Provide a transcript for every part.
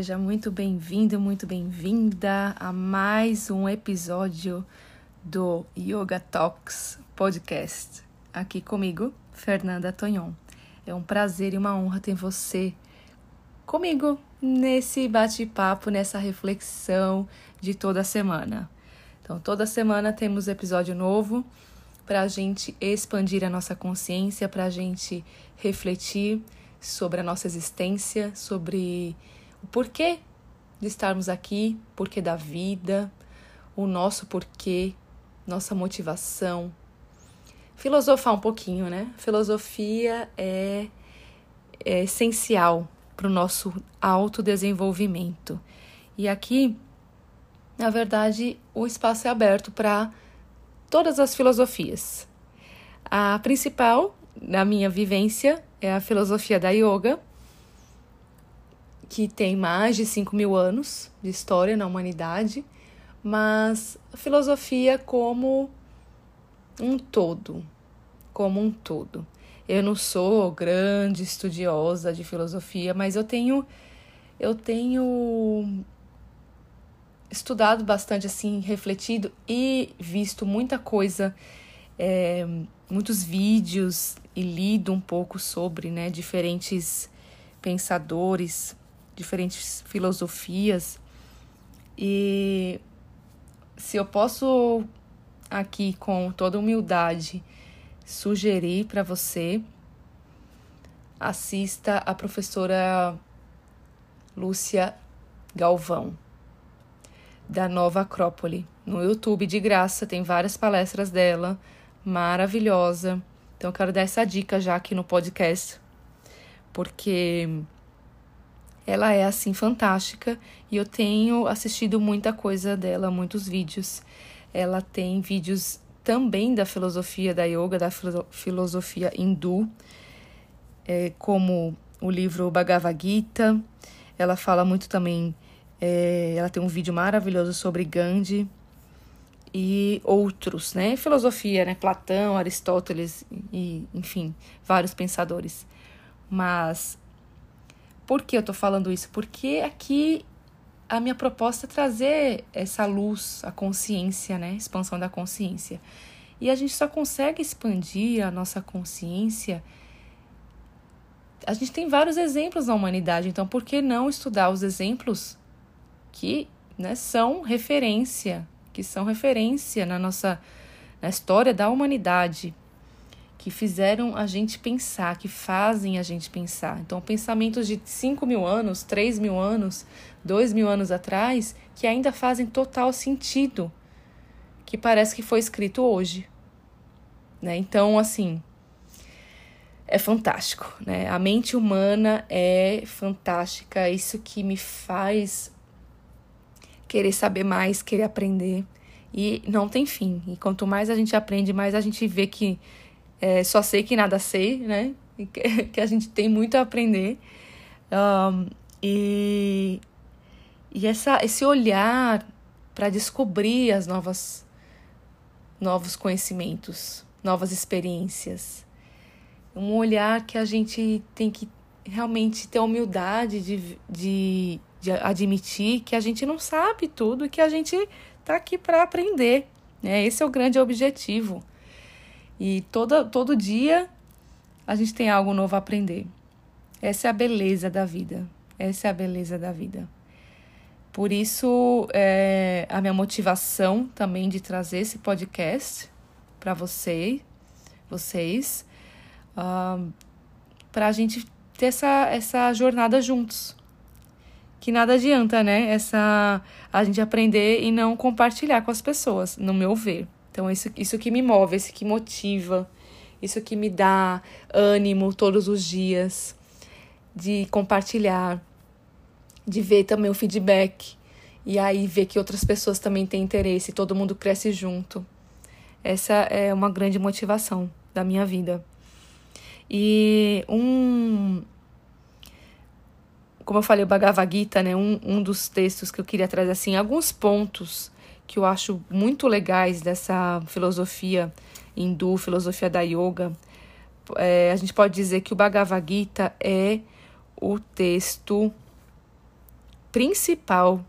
seja muito bem-vindo, muito bem-vinda a mais um episódio do Yoga Talks Podcast. Aqui comigo, Fernanda Tonhon. É um prazer e uma honra ter você comigo nesse bate-papo, nessa reflexão de toda semana. Então, toda semana temos episódio novo para a gente expandir a nossa consciência, para a gente refletir sobre a nossa existência, sobre o porquê de estarmos aqui, porquê da vida, o nosso porquê, nossa motivação. Filosofar um pouquinho, né? Filosofia é, é essencial para o nosso autodesenvolvimento. E aqui, na verdade, o espaço é aberto para todas as filosofias. A principal, na minha vivência, é a filosofia da yoga, que tem mais de 5 mil anos de história na humanidade, mas a filosofia como um todo, como um todo. Eu não sou grande estudiosa de filosofia, mas eu tenho eu tenho estudado bastante assim, refletido e visto muita coisa, é, muitos vídeos e lido um pouco sobre, né, diferentes pensadores, diferentes filosofias. E se eu posso aqui com toda humildade sugerir para você, assista a professora Lúcia Galvão da Nova Acrópole no YouTube de graça, tem várias palestras dela, maravilhosa. Então eu quero dar essa dica já aqui no podcast, porque ela é assim fantástica e eu tenho assistido muita coisa dela, muitos vídeos. Ela tem vídeos também da filosofia da yoga, da filosofia hindu, é, como o livro Bhagavad Gita. Ela fala muito também, é, ela tem um vídeo maravilhoso sobre Gandhi e outros, né? Filosofia, né? Platão, Aristóteles e, enfim, vários pensadores. Mas por que eu tô falando isso? Porque aqui a minha proposta é trazer essa luz, a consciência, né? Expansão da consciência. E a gente só consegue expandir a nossa consciência. A gente tem vários exemplos na humanidade, então por que não estudar os exemplos que né, são referência que são referência na nossa na história da humanidade, que fizeram a gente pensar, que fazem a gente pensar. Então, pensamentos de 5 mil anos, 3 mil anos, 2 mil anos atrás, que ainda fazem total sentido, que parece que foi escrito hoje. Né? Então, assim, é fantástico, né? A mente humana é fantástica, isso que me faz querer saber mais, querer aprender. E não tem fim. E quanto mais a gente aprende, mais a gente vê que é, só sei que nada sei, né? Que, que a gente tem muito a aprender. Um, e e essa, esse olhar para descobrir as novas novos conhecimentos, novas experiências. Um olhar que a gente tem que realmente ter a humildade de, de de admitir que a gente não sabe tudo e que a gente está aqui para aprender. Né? Esse é o grande objetivo. E toda, todo dia a gente tem algo novo a aprender. Essa é a beleza da vida. Essa é a beleza da vida. Por isso, é, a minha motivação também de trazer esse podcast para você, vocês, uh, para a gente ter essa, essa jornada juntos que nada adianta, né? Essa a gente aprender e não compartilhar com as pessoas, no meu ver. Então isso isso que me move, isso que motiva, isso que me dá ânimo todos os dias de compartilhar, de ver também o feedback e aí ver que outras pessoas também têm interesse, todo mundo cresce junto. Essa é uma grande motivação da minha vida. E um como eu falei, o Bhagavad Gita, né, um, um dos textos que eu queria trazer, assim, alguns pontos que eu acho muito legais dessa filosofia hindu, filosofia da yoga. É, a gente pode dizer que o Bhagavad Gita é o texto principal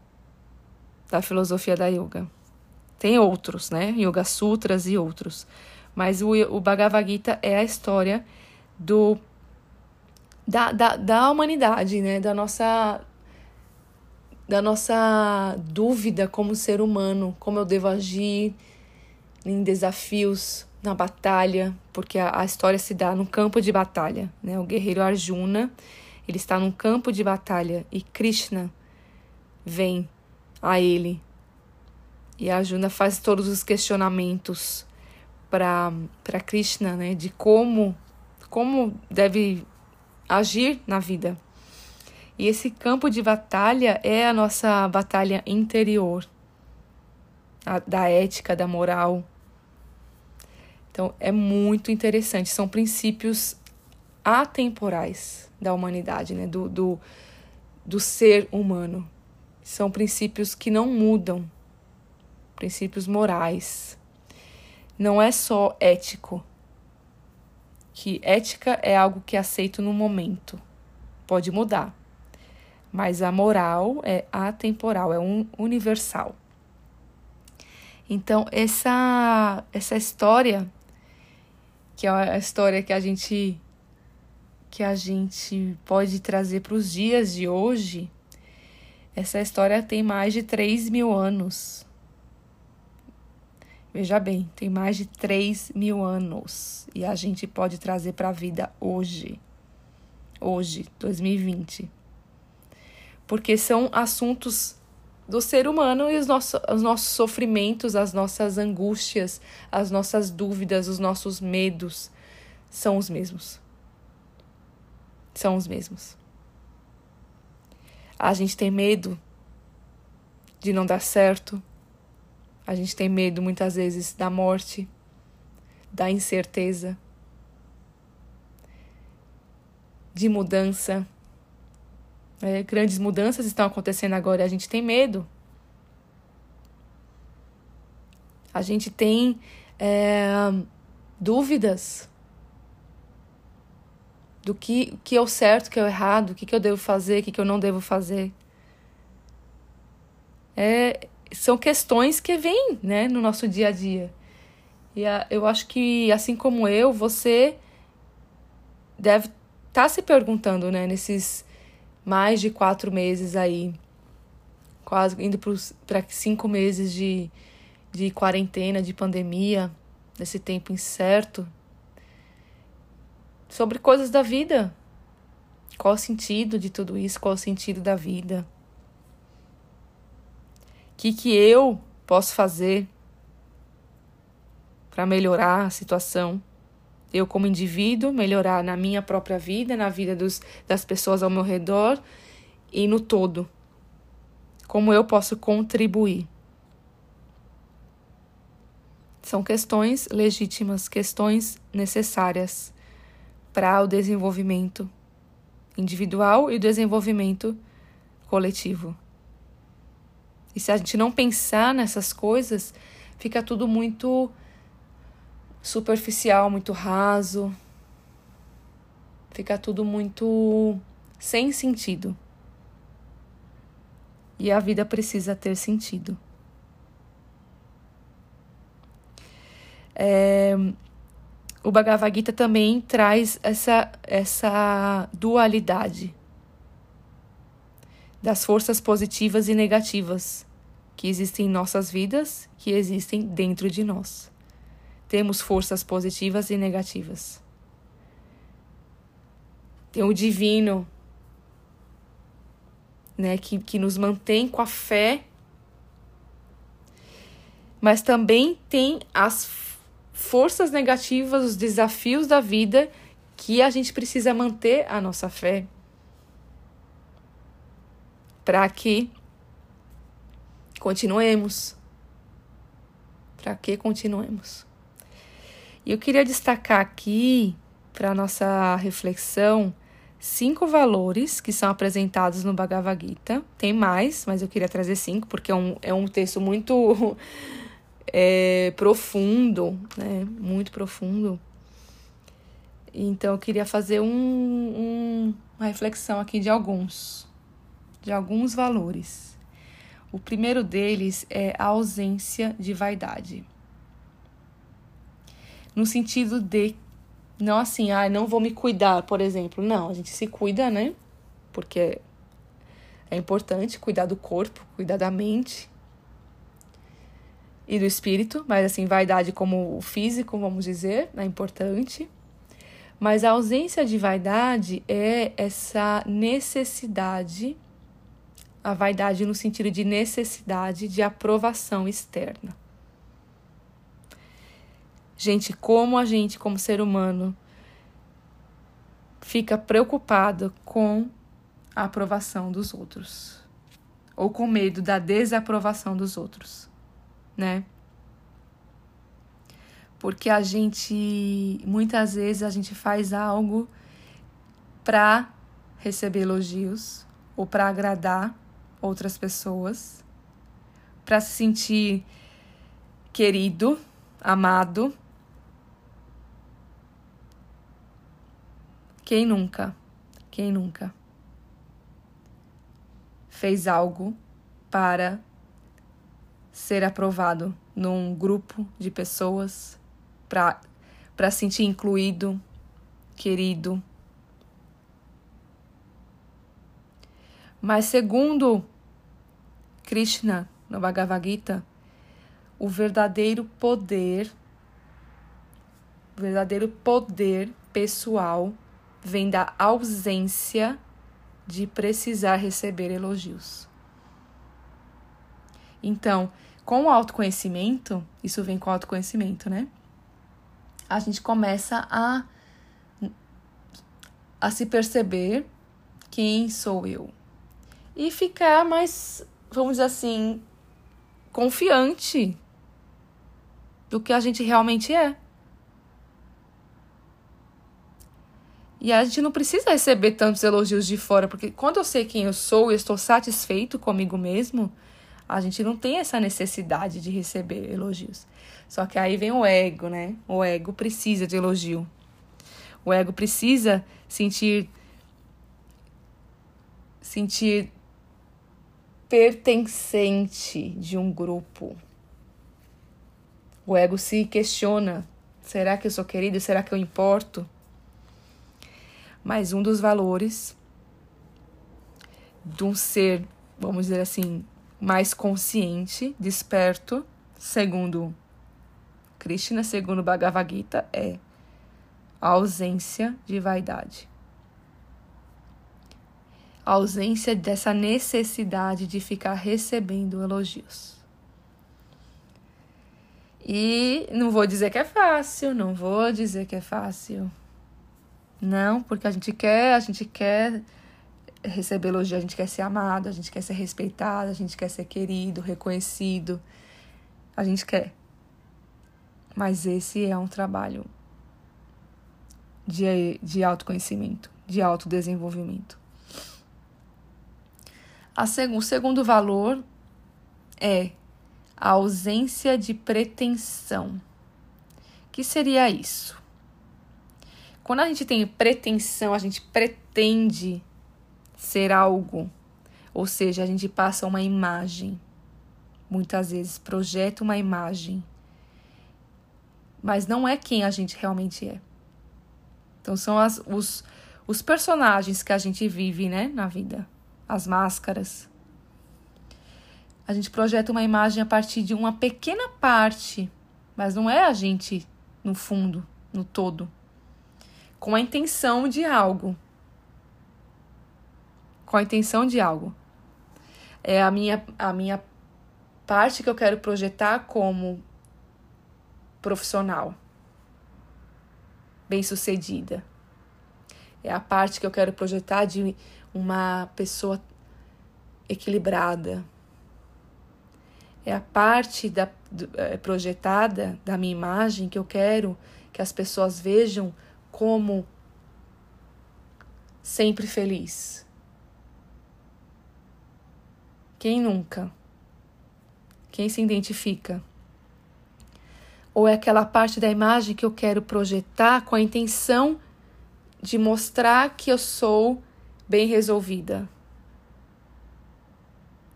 da filosofia da yoga. Tem outros, né? Yoga Sutras e outros. Mas o, o Bhagavad Gita é a história do da, da, da humanidade, né? Da nossa da nossa dúvida como ser humano, como eu devo agir em desafios, na batalha, porque a, a história se dá no campo de batalha, né? O guerreiro Arjuna, ele está num campo de batalha e Krishna vem a ele. E Arjuna faz todos os questionamentos para para Krishna, né, de como como deve agir na vida. E esse campo de batalha é a nossa batalha interior, a, da ética, da moral. Então é muito interessante. São princípios atemporais da humanidade, né? do, do, do ser humano. São princípios que não mudam, princípios morais. Não é só ético, que ética é algo que é aceito no momento, pode mudar, mas a moral é atemporal, é um universal. Então, essa, essa história, que é a história que a gente que a gente pode trazer para os dias de hoje, essa história tem mais de 3 mil anos. Veja bem, tem mais de 3 mil anos e a gente pode trazer para a vida hoje. Hoje, 2020. Porque são assuntos do ser humano e os nossos, os nossos sofrimentos, as nossas angústias, as nossas dúvidas, os nossos medos são os mesmos. São os mesmos. A gente tem medo de não dar certo, a gente tem medo muitas vezes da morte, da incerteza, de mudança. É, grandes mudanças estão acontecendo agora e a gente tem medo. A gente tem é, dúvidas do que, que é o certo, que é o errado, o que, que eu devo fazer, o que, que eu não devo fazer. É, são questões que vêm né, no nosso dia a dia. E a, eu acho que, assim como eu, você deve estar tá se perguntando, né, nesses mais de quatro meses aí, quase indo para cinco meses de, de quarentena, de pandemia, nesse tempo incerto, sobre coisas da vida. Qual o sentido de tudo isso? Qual o sentido da vida? que, que eu posso fazer para melhorar a situação? Eu, como indivíduo, melhorar na minha própria vida, na vida dos, das pessoas ao meu redor e no todo. Como eu posso contribuir? São questões legítimas, questões necessárias para o desenvolvimento individual e o desenvolvimento coletivo. E se a gente não pensar nessas coisas, fica tudo muito superficial, muito raso. Fica tudo muito sem sentido. E a vida precisa ter sentido. É, o Bhagavad Gita também traz essa, essa dualidade das forças positivas e negativas que existem em nossas vidas, que existem dentro de nós. Temos forças positivas e negativas. Tem o divino, né, que, que nos mantém com a fé, mas também tem as forças negativas, os desafios da vida que a gente precisa manter a nossa fé para que continuemos. Para que continuemos. E eu queria destacar aqui, para nossa reflexão, cinco valores que são apresentados no Bhagavad Gita. Tem mais, mas eu queria trazer cinco, porque é um, é um texto muito é, profundo, né? Muito profundo. Então eu queria fazer um, um, uma reflexão aqui de alguns de alguns valores. O primeiro deles é a ausência de vaidade. No sentido de não assim, ah, não vou me cuidar, por exemplo. Não, a gente se cuida, né? Porque é importante cuidar do corpo, cuidar da mente e do espírito, mas assim, vaidade como o físico, vamos dizer, é importante. Mas a ausência de vaidade é essa necessidade, a vaidade no sentido de necessidade de aprovação externa. Gente, como a gente, como ser humano, fica preocupado com a aprovação dos outros ou com medo da desaprovação dos outros, né? Porque a gente muitas vezes a gente faz algo para receber elogios ou para agradar outras pessoas, para se sentir querido, amado Quem nunca? Quem nunca fez algo para ser aprovado num grupo de pessoas, para sentir incluído, querido? Mas segundo Krishna no Bhagavad Gita, o verdadeiro poder, o verdadeiro poder pessoal vem da ausência de precisar receber elogios. Então, com o autoconhecimento, isso vem com o autoconhecimento, né? A gente começa a, a se perceber quem sou eu. E ficar mais, vamos dizer assim, confiante do que a gente realmente é. E a gente não precisa receber tantos elogios de fora, porque quando eu sei quem eu sou e estou satisfeito comigo mesmo, a gente não tem essa necessidade de receber elogios. Só que aí vem o ego, né? O ego precisa de elogio. O ego precisa sentir sentir pertencente de um grupo. O ego se questiona: será que eu sou querido? Será que eu importo? Mas um dos valores de um ser, vamos dizer assim, mais consciente, desperto, segundo Krishna, segundo Bhagavad Gita, é a ausência de vaidade. A ausência dessa necessidade de ficar recebendo elogios. E não vou dizer que é fácil, não vou dizer que é fácil. Não, porque a gente quer, a gente quer receber elogio, a gente quer ser amado, a gente quer ser respeitado, a gente quer ser querido, reconhecido. A gente quer. Mas esse é um trabalho de, de autoconhecimento, de autodesenvolvimento. A seg o segundo valor é a ausência de pretensão. Que seria isso? Quando a gente tem pretensão, a gente pretende ser algo, ou seja, a gente passa uma imagem. Muitas vezes projeta uma imagem, mas não é quem a gente realmente é. Então são as, os, os personagens que a gente vive, né, na vida, as máscaras. A gente projeta uma imagem a partir de uma pequena parte, mas não é a gente no fundo, no todo com a intenção de algo. Com a intenção de algo. É a minha, a minha parte que eu quero projetar como profissional bem-sucedida. É a parte que eu quero projetar de uma pessoa equilibrada. É a parte da, do, é, projetada da minha imagem que eu quero que as pessoas vejam como sempre feliz. Quem nunca? Quem se identifica? Ou é aquela parte da imagem que eu quero projetar com a intenção de mostrar que eu sou bem resolvida,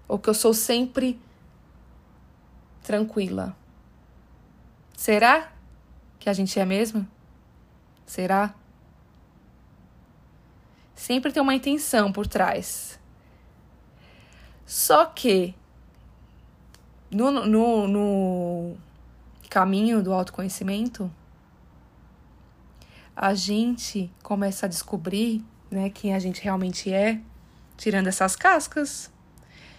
Ou que eu sou sempre tranquila? Será que a gente é mesmo? Será? Sempre tem uma intenção por trás. Só que no, no, no caminho do autoconhecimento, a gente começa a descobrir né, quem a gente realmente é, tirando essas cascas,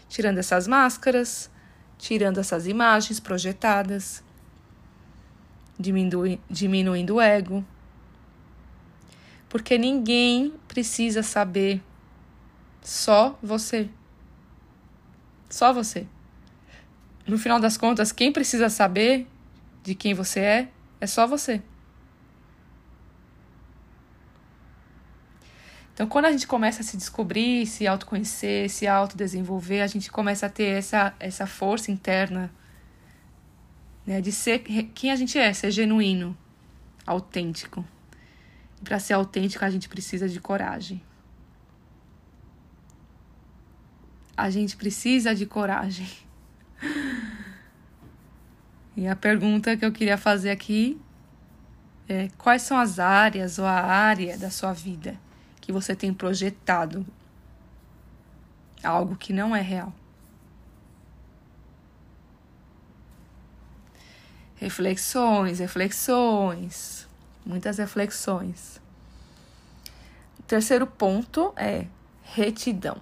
tirando essas máscaras, tirando essas imagens projetadas, diminui, diminuindo o ego. Porque ninguém precisa saber, só você. Só você. No final das contas, quem precisa saber de quem você é é só você. Então, quando a gente começa a se descobrir, se autoconhecer, se autodesenvolver, a gente começa a ter essa, essa força interna né, de ser quem a gente é, ser genuíno, autêntico. Para ser autêntico, a gente precisa de coragem. A gente precisa de coragem. E a pergunta que eu queria fazer aqui é: quais são as áreas ou a área da sua vida que você tem projetado algo que não é real. Reflexões, reflexões, muitas reflexões. O terceiro ponto é retidão.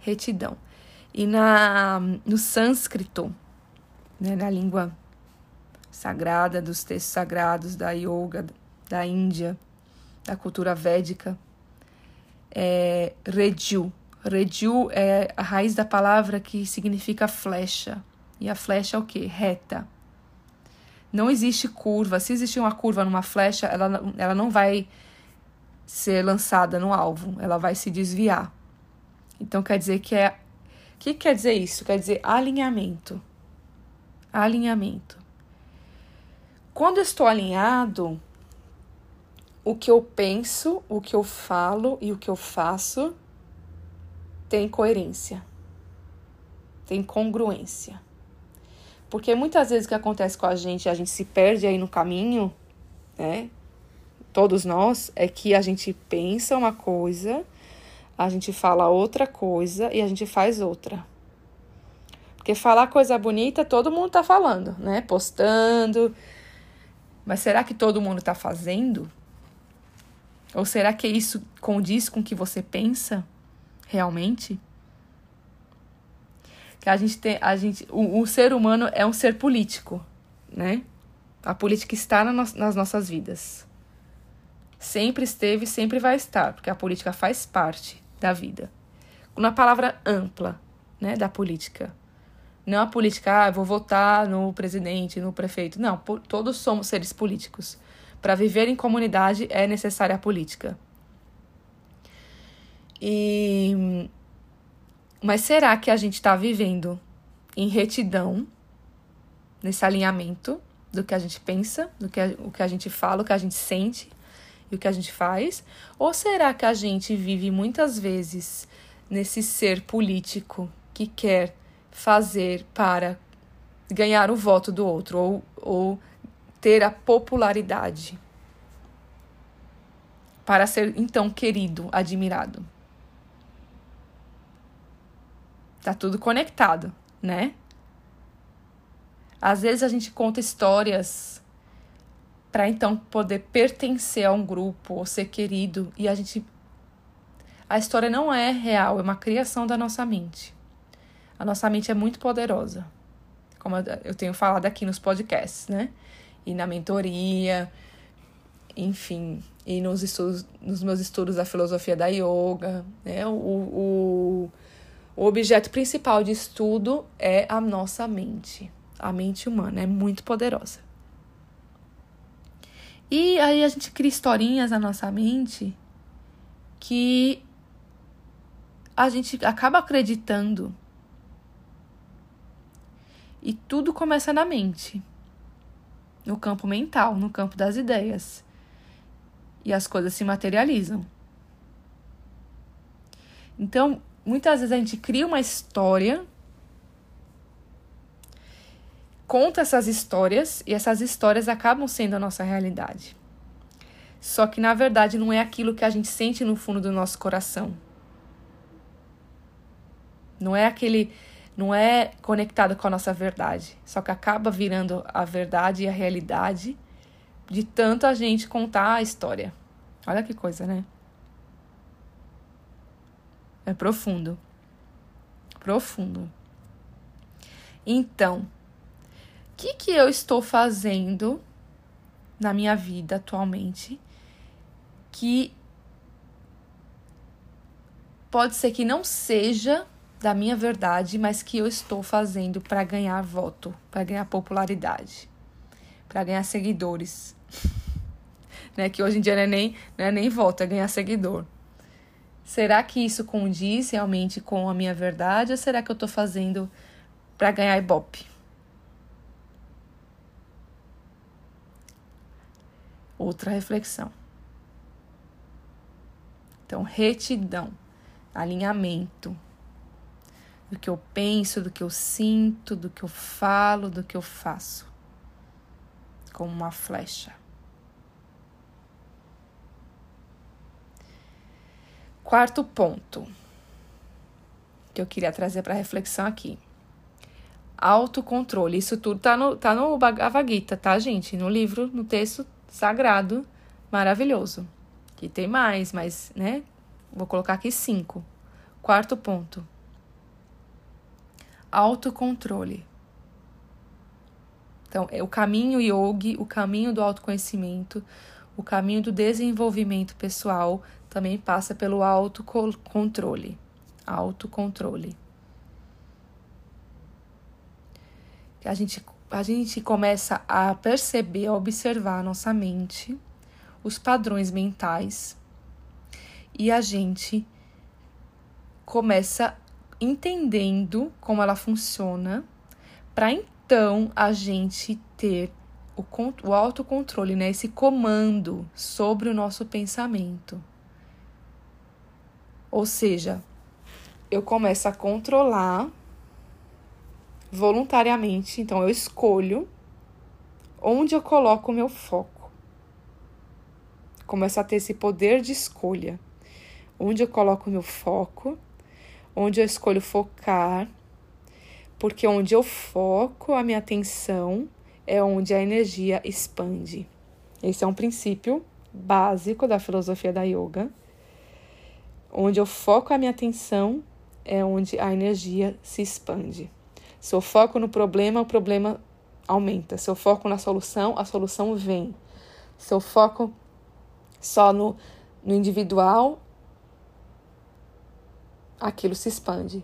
Retidão. E na, no sânscrito, né, na língua sagrada, dos textos sagrados da yoga da Índia, da cultura védica, é Reju. Reju é a raiz da palavra que significa flecha. E a flecha é o que? Reta. Não existe curva. Se existir uma curva numa flecha, ela, ela não vai ser lançada no alvo, ela vai se desviar. Então quer dizer que é. O que quer dizer isso? Quer dizer alinhamento. Alinhamento. Quando eu estou alinhado, o que eu penso, o que eu falo e o que eu faço tem coerência, tem congruência. Porque muitas vezes o que acontece com a gente, a gente se perde aí no caminho, né? Todos nós, é que a gente pensa uma coisa, a gente fala outra coisa e a gente faz outra. Porque falar coisa bonita, todo mundo tá falando, né? Postando. Mas será que todo mundo tá fazendo? Ou será que isso condiz com o que você pensa realmente? Que a gente tem, a gente, o, o ser humano é um ser político, né? A política está na no, nas nossas vidas. Sempre esteve, sempre vai estar, porque a política faz parte da vida. Na palavra ampla, né, da política. Não a política, ah, vou votar no presidente, no prefeito. Não, todos somos seres políticos. Para viver em comunidade é necessária a política. E mas será que a gente está vivendo em retidão nesse alinhamento do que a gente pensa, do que a, o que a gente fala, o que a gente sente e o que a gente faz? Ou será que a gente vive muitas vezes nesse ser político que quer fazer para ganhar o voto do outro ou, ou ter a popularidade para ser então querido, admirado. Tá tudo conectado, né? Às vezes a gente conta histórias para então poder pertencer a um grupo ou ser querido e a gente a história não é real, é uma criação da nossa mente. A nossa mente é muito poderosa, como eu tenho falado aqui nos podcasts, né? e na mentoria, enfim, e nos, estudos, nos meus estudos da filosofia da yoga. Né? O, o, o objeto principal de estudo é a nossa mente. A mente humana é muito poderosa. E aí a gente cria historinhas na nossa mente que a gente acaba acreditando. E tudo começa na mente no campo mental, no campo das ideias. E as coisas se materializam. Então, muitas vezes a gente cria uma história, conta essas histórias e essas histórias acabam sendo a nossa realidade. Só que na verdade não é aquilo que a gente sente no fundo do nosso coração. Não é aquele não é conectado com a nossa verdade, só que acaba virando a verdade e a realidade de tanto a gente contar a história. Olha que coisa, né? É profundo. Profundo. Então, o que, que eu estou fazendo na minha vida atualmente que pode ser que não seja da minha verdade, mas que eu estou fazendo para ganhar voto, para ganhar popularidade, para ganhar seguidores. né? Que hoje em dia não é nem, não é nem voto, é ganhar seguidor. Será que isso condiz realmente com a minha verdade ou será que eu estou fazendo para ganhar ibope? Outra reflexão. Então, retidão, alinhamento, do que eu penso, do que eu sinto, do que eu falo, do que eu faço. Como uma flecha. Quarto ponto que eu queria trazer para reflexão aqui. Autocontrole. Isso tudo tá no, tá no Bhagavad Gita, tá, gente? No livro, no texto sagrado, maravilhoso. Que tem mais, mas, né? Vou colocar aqui cinco. Quarto ponto autocontrole. Então, é o caminho yogi, o caminho do autoconhecimento, o caminho do desenvolvimento pessoal também passa pelo autocontrole. Autocontrole. A gente, a gente começa a perceber, a observar a nossa mente, os padrões mentais, e a gente começa entendendo como ela funciona, para então a gente ter o, o autocontrole, né? esse comando sobre o nosso pensamento. Ou seja, eu começo a controlar voluntariamente, então eu escolho onde eu coloco o meu foco. Começo a ter esse poder de escolha. Onde eu coloco o meu foco onde eu escolho focar, porque onde eu foco a minha atenção é onde a energia expande. Esse é um princípio básico da filosofia da yoga. Onde eu foco a minha atenção é onde a energia se expande. Se eu foco no problema, o problema aumenta. Se eu foco na solução, a solução vem. Se eu foco só no, no individual, aquilo se expande.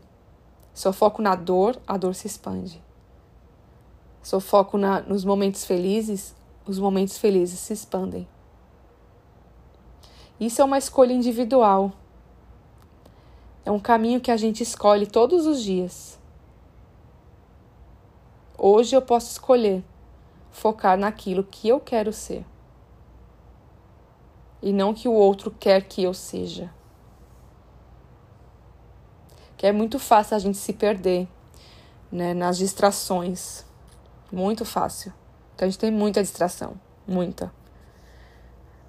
Se eu foco na dor, a dor se expande. Se eu foco na, nos momentos felizes, os momentos felizes se expandem. Isso é uma escolha individual. É um caminho que a gente escolhe todos os dias. Hoje eu posso escolher focar naquilo que eu quero ser e não que o outro quer que eu seja que é muito fácil a gente se perder né, nas distrações. Muito fácil. Então a gente tem muita distração, muita.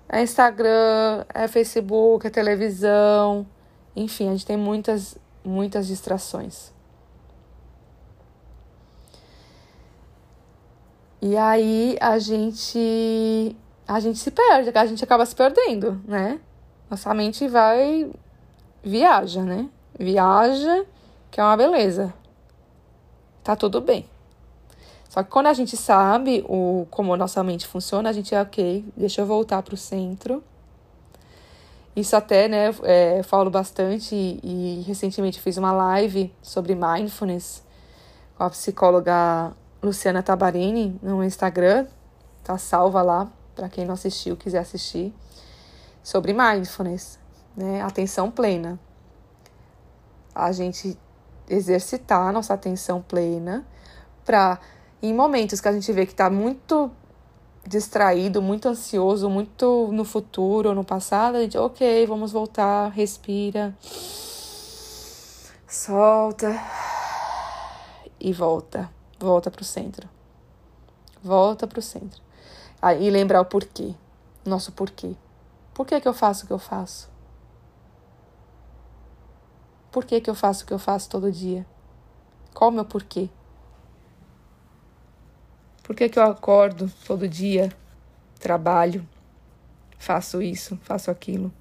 É Instagram, é Facebook, é televisão, enfim, a gente tem muitas, muitas distrações. E aí a gente a gente se perde, a gente acaba se perdendo, né? Nossa mente vai viaja, né? viaja, que é uma beleza. Tá tudo bem. Só que quando a gente sabe o, como nossa mente funciona, a gente é ok, deixa eu voltar para o centro. Isso até, né, é, falo bastante e, e recentemente fiz uma live sobre mindfulness com a psicóloga Luciana Tabarini no Instagram. Tá salva lá para quem não assistiu, quiser assistir. Sobre mindfulness, né, atenção plena a gente exercitar a nossa atenção plena para em momentos que a gente vê que está muito distraído, muito ansioso, muito no futuro ou no passado, a gente, ok, vamos voltar, respira. Solta e volta. Volta pro centro. Volta pro centro. Aí lembrar o porquê. Nosso porquê. Por que, que eu faço o que eu faço? Por que, que eu faço o que eu faço todo dia? Qual o meu porquê? Por que, que eu acordo todo dia, trabalho, faço isso, faço aquilo?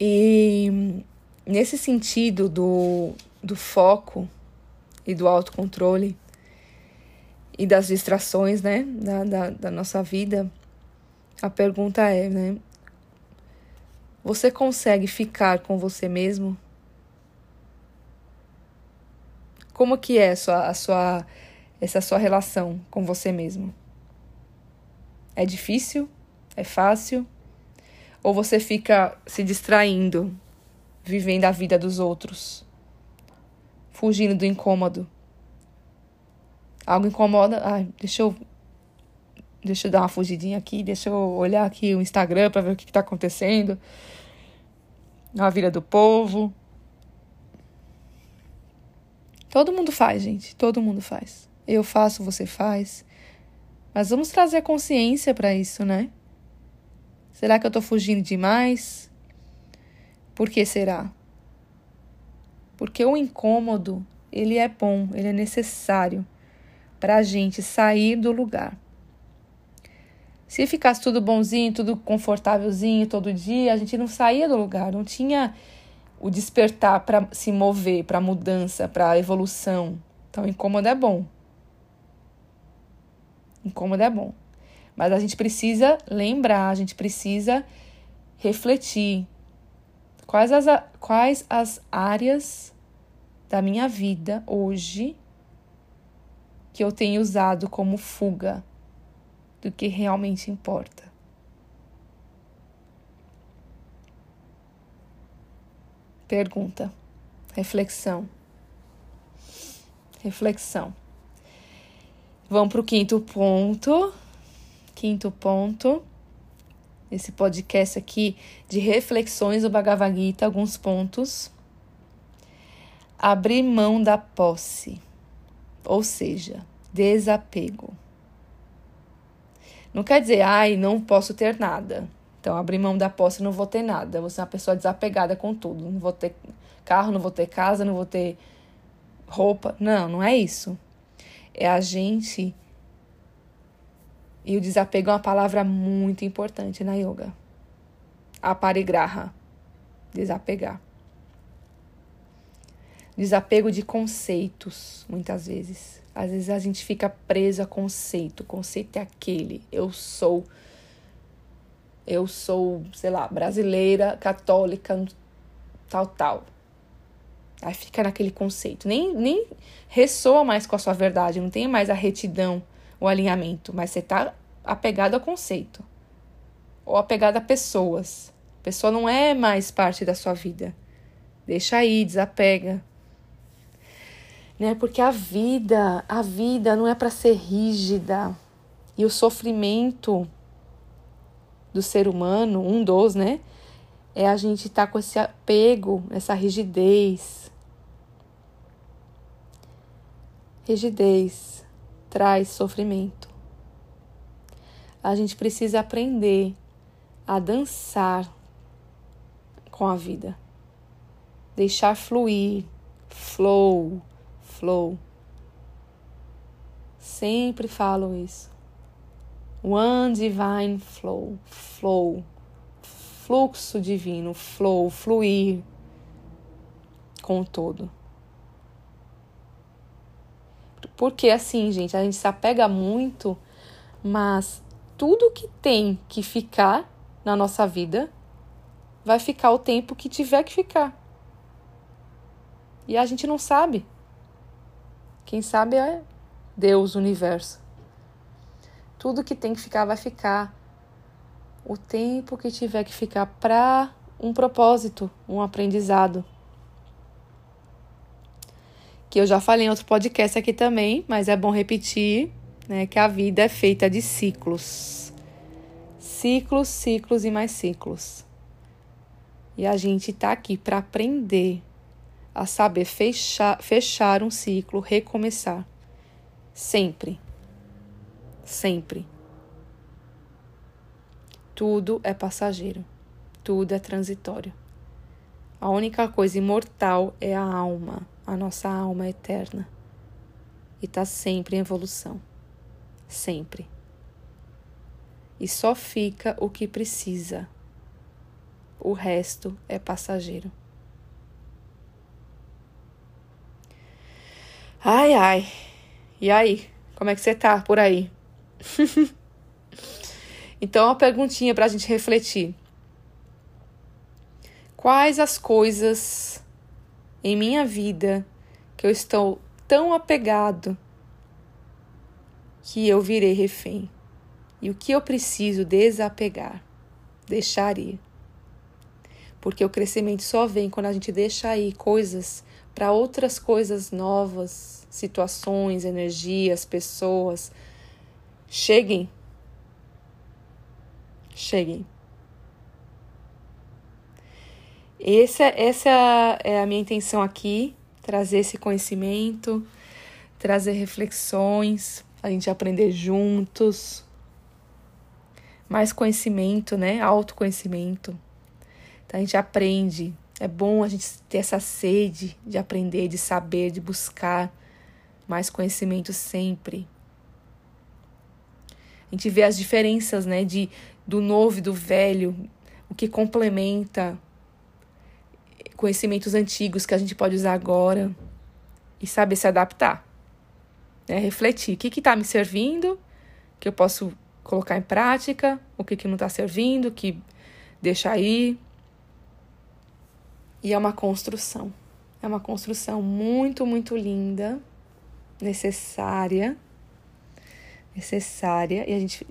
E nesse sentido do, do foco e do autocontrole e das distrações, né, da, da, da nossa vida, a pergunta é, né, você consegue ficar com você mesmo? Como que é a sua, a sua, essa sua relação com você mesmo? É difícil? É fácil? Ou você fica se distraindo, vivendo a vida dos outros, fugindo do incômodo? Algo incomoda? Ai, deixa eu deixa eu dar uma fugidinha aqui, deixa eu olhar aqui o Instagram para ver o que está acontecendo na vida do povo. Todo mundo faz, gente. Todo mundo faz. Eu faço, você faz. Mas vamos trazer consciência para isso, né? Será que eu tô fugindo demais? Por que será? Porque o incômodo, ele é bom, ele é necessário para a gente sair do lugar. Se ficasse tudo bonzinho, tudo confortávelzinho todo dia, a gente não saía do lugar, não tinha o despertar para se mover, para mudança, para evolução. Então, incômodo é bom. Incômodo é bom. Mas a gente precisa lembrar, a gente precisa refletir quais as, quais as áreas da minha vida hoje que eu tenho usado como fuga do que realmente importa. Pergunta, reflexão, reflexão. Vamos para o quinto ponto. Quinto ponto. Esse podcast aqui de reflexões do Bhagavad Gita, alguns pontos. Abrir mão da posse, ou seja, desapego. Não quer dizer, ai, não posso ter nada. Então, abrir mão da posse, não vou ter nada. Vou ser uma pessoa desapegada com tudo. Não vou ter carro, não vou ter casa, não vou ter roupa. Não, não é isso. É a gente. E o desapego é uma palavra muito importante na yoga. Aparigraha. Desapegar. Desapego de conceitos, muitas vezes. Às vezes a gente fica preso a conceito. Conceito é aquele. Eu sou eu sou, sei lá, brasileira, católica, tal, tal. Aí fica naquele conceito. Nem, nem ressoa mais com a sua verdade, não tem mais a retidão, o alinhamento, mas você tá apegado ao conceito. Ou apegado a pessoas. A pessoa não é mais parte da sua vida. Deixa aí, desapega. Né? Porque a vida, a vida não é para ser rígida. E o sofrimento do ser humano, um dos, né? É a gente estar tá com esse apego, essa rigidez. Rigidez traz sofrimento. A gente precisa aprender a dançar com a vida. Deixar fluir, flow, flow. Sempre falo isso. One divine flow, flow, fluxo divino, flow, fluir com o todo. Porque assim, gente, a gente se apega muito, mas tudo que tem que ficar na nossa vida vai ficar o tempo que tiver que ficar. E a gente não sabe. Quem sabe é Deus, o universo. Tudo que tem que ficar vai ficar. O tempo que tiver que ficar para um propósito, um aprendizado. Que eu já falei em outro podcast aqui também, mas é bom repetir, né, que a vida é feita de ciclos. Ciclos, ciclos e mais ciclos. E a gente está aqui para aprender a saber fechar, fechar um ciclo, recomeçar. Sempre. Sempre. Tudo é passageiro. Tudo é transitório. A única coisa imortal é a alma, a nossa alma eterna. E está sempre em evolução. Sempre. E só fica o que precisa. O resto é passageiro. Ai, ai. E aí? Como é que você tá por aí? então, uma perguntinha para a gente refletir. Quais as coisas em minha vida que eu estou tão apegado que eu virei refém? E o que eu preciso desapegar, deixar ir? Porque o crescimento só vem quando a gente deixa ir coisas para outras coisas novas, situações, energias, pessoas. Cheguem. Cheguem. Essa, essa é a minha intenção aqui, trazer esse conhecimento, trazer reflexões, a gente aprender juntos. Mais conhecimento, né? Autoconhecimento. Então a gente aprende é bom a gente ter essa sede de aprender, de saber, de buscar mais conhecimento sempre. A gente vê as diferenças, né, de do novo e do velho, o que complementa conhecimentos antigos que a gente pode usar agora e saber se adaptar. Né? Refletir o que está me servindo, que eu posso colocar em prática, o que, que não está servindo, que deixa aí. E é uma construção. É uma construção muito, muito linda, necessária. Necessária. E a gente,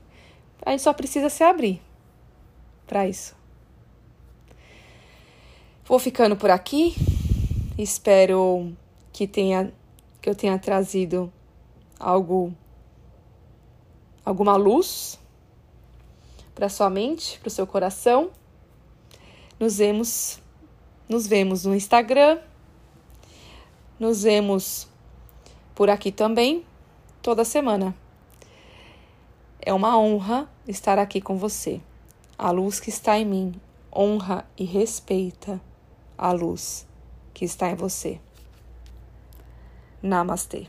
a gente só precisa se abrir para isso. Vou ficando por aqui. Espero que tenha que eu tenha trazido algo alguma luz para sua mente, para o seu coração. Nos vemos nos vemos no Instagram. Nos vemos por aqui também, toda semana. É uma honra estar aqui com você. A luz que está em mim honra e respeita a luz que está em você. Namastê.